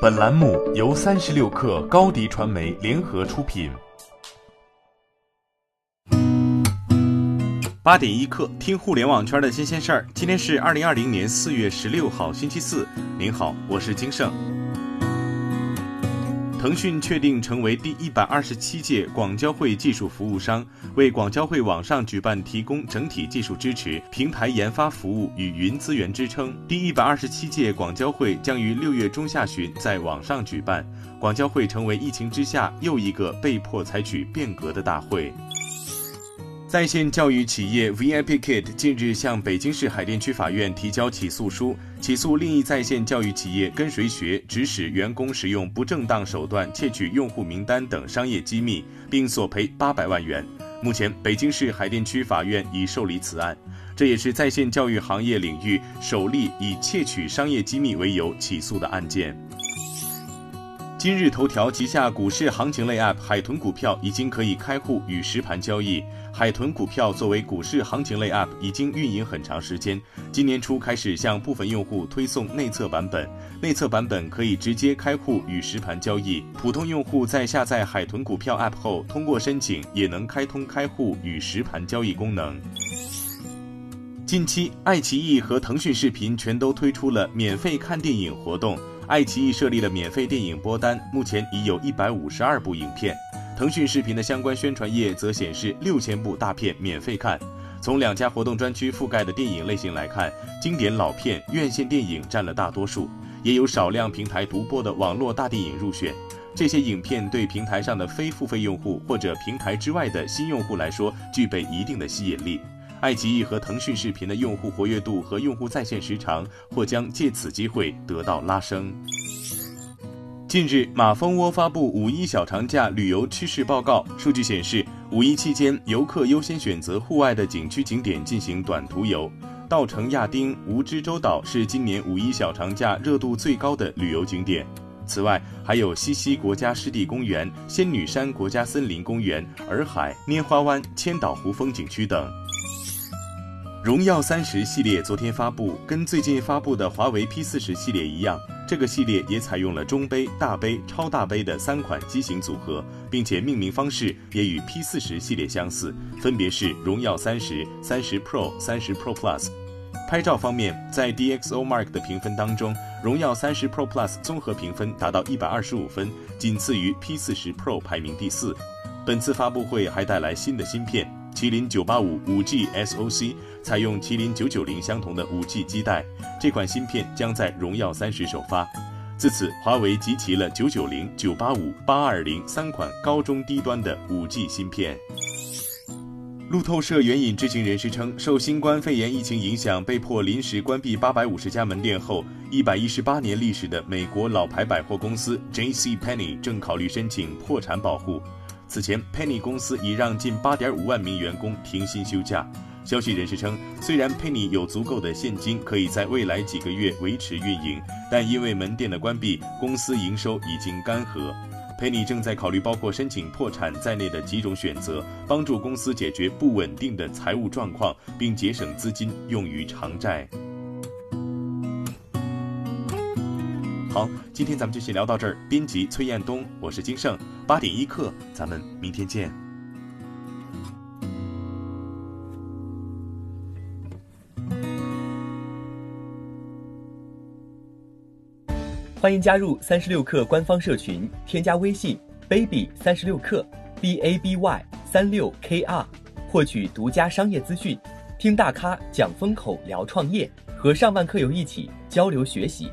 本栏目由三十六氪高低传媒联合出品。八点一刻，听互联网圈的新鲜事儿。今天是二零二零年四月十六号，星期四。您好，我是金盛。腾讯确定成为第一百二十七届广交会技术服务商，为广交会网上举办提供整体技术支持、平台研发服务与云资源支撑。第一百二十七届广交会将于六月中下旬在网上举办。广交会成为疫情之下又一个被迫采取变革的大会。在线教育企业 VIPKid 近日向北京市海淀区法院提交起诉书，起诉另一在线教育企业跟谁学指使员工使用不正当手段窃取用户名单等商业机密，并索赔八百万元。目前，北京市海淀区法院已受理此案，这也是在线教育行业领域首例以窃取商业机密为由起诉的案件。今日头条旗下股市行情类 App 海豚股票已经可以开户与实盘交易。海豚股票作为股市行情类 App，已经运营很长时间。今年初开始向部分用户推送内测版本，内测版本可以直接开户与实盘交易。普通用户在下载海豚股票 App 后，通过申请也能开通开户与实盘交易功能。近期，爱奇艺和腾讯视频全都推出了免费看电影活动。爱奇艺设立了免费电影播单，目前已有一百五十二部影片。腾讯视频的相关宣传页则显示六千部大片免费看。从两家活动专区覆盖的电影类型来看，经典老片、院线电影占了大多数，也有少量平台独播的网络大电影入选。这些影片对平台上的非付费用户或者平台之外的新用户来说，具备一定的吸引力。爱奇艺和腾讯视频的用户活跃度和用户在线时长或将借此机会得到拉升。近日，马蜂窝发布五一小长假旅游趋势报告，数据显示，五一期间游客优先选择户外的景区景点进行短途游，稻城亚丁、蜈支洲岛是今年五一小长假热度最高的旅游景点。此外，还有西溪国家湿地公园、仙女山国家森林公园、洱海、拈花湾、千岛湖风景区等。荣耀三十系列昨天发布，跟最近发布的华为 P 四十系列一样，这个系列也采用了中杯、大杯、超大杯的三款机型组合，并且命名方式也与 P 四十系列相似，分别是荣耀三十、三十 Pro、三十 Pro Plus。拍照方面，在 DxOMark 的评分当中，荣耀三十 Pro Plus 综合评分达到一百二十五分，仅次于 P 四十 Pro，排名第四。本次发布会还带来新的芯片。麒麟九八五五 G SoC 采用麒麟九九零相同的五 G 基带，这款芯片将在荣耀三十首发。自此，华为集齐了九九零、九八五、八二零三款高中低端的五 G 芯片。路透社援引知情人士称，受新冠肺炎疫情影响，被迫临时关闭八百五十家门店后，一百一十八年历史的美国老牌百货公司 J.C. Penney 正考虑申请破产保护。此前，Penny 公司已让近8.5万名员工停薪休假。消息人士称，虽然 Penny 有足够的现金，可以在未来几个月维持运营，但因为门店的关闭，公司营收已经干涸。Penny 正在考虑包括申请破产在内的几种选择，帮助公司解决不稳定的财务状况，并节省资金用于偿债。好，今天咱们就先聊到这儿。编辑崔彦东，我是金盛，八点一刻，咱们明天见。欢迎加入三十六氪官方社群，添加微信 baby 三十六氪 b a b y 三六 k r，获取独家商业资讯，听大咖讲风口，聊创业，和上万课友一起交流学习。